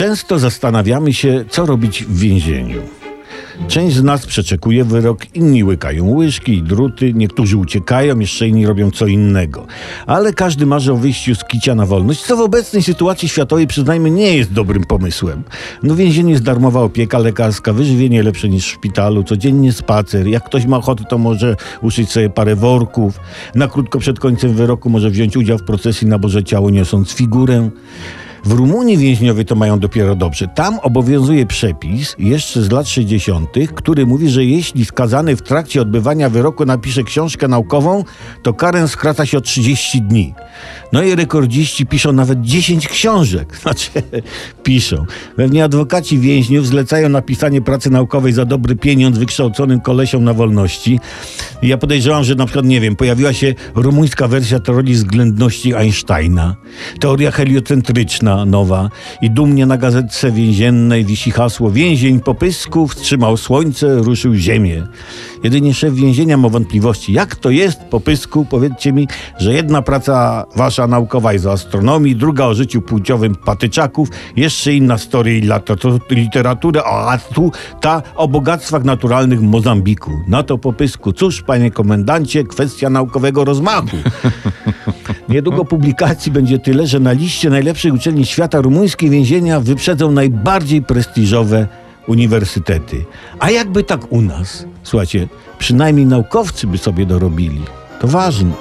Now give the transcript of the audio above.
Często zastanawiamy się, co robić w więzieniu. Część z nas przeczekuje wyrok, inni łykają łyżki i druty, niektórzy uciekają, jeszcze inni robią co innego. Ale każdy marzy o wyjściu z kicia na wolność, co w obecnej sytuacji światowej, przyznajmy, nie jest dobrym pomysłem. No więzienie jest darmowa opieka lekarska, wyżywienie lepsze niż w szpitalu, codziennie spacer. Jak ktoś ma ochotę, to może uszyć sobie parę worków. Na krótko przed końcem wyroku może wziąć udział w procesji na Boże Ciało, niosąc figurę. W Rumunii więźniowie to mają dopiero dobrze. Tam obowiązuje przepis jeszcze z lat 60., który mówi, że jeśli skazany w trakcie odbywania wyroku napisze książkę naukową, to karę skraca się o 30 dni. No i rekordziści piszą nawet 10 książek. Znaczy, piszą. Pewnie adwokaci więźniów zlecają napisanie pracy naukowej za dobry pieniądz wykształconym kolesiom na wolności. Ja podejrzewam, że na przykład, nie wiem, pojawiła się rumuńska wersja teorii względności Einsteina, teoria heliocentryczna nowa i dumnie na gazetce więziennej wisi hasło Więzień po pysku wstrzymał słońce, ruszył ziemię. Jedynie szef więzienia ma wątpliwości. Jak to jest po pysku? Powiedzcie mi, że jedna praca wasza naukowa jest o astronomii, druga o życiu płciowym patyczaków, jeszcze inna story literatury, a tu ta o bogactwach naturalnych Mozambiku. Na to po pysku. Cóż, panie komendancie, kwestia naukowego rozmachu. Niedługo publikacji będzie tyle, że na liście najlepszych uczelni świata rumuńskie więzienia wyprzedzą najbardziej prestiżowe uniwersytety. A jakby tak u nas? Słuchajcie, przynajmniej naukowcy by sobie dorobili. To ważne.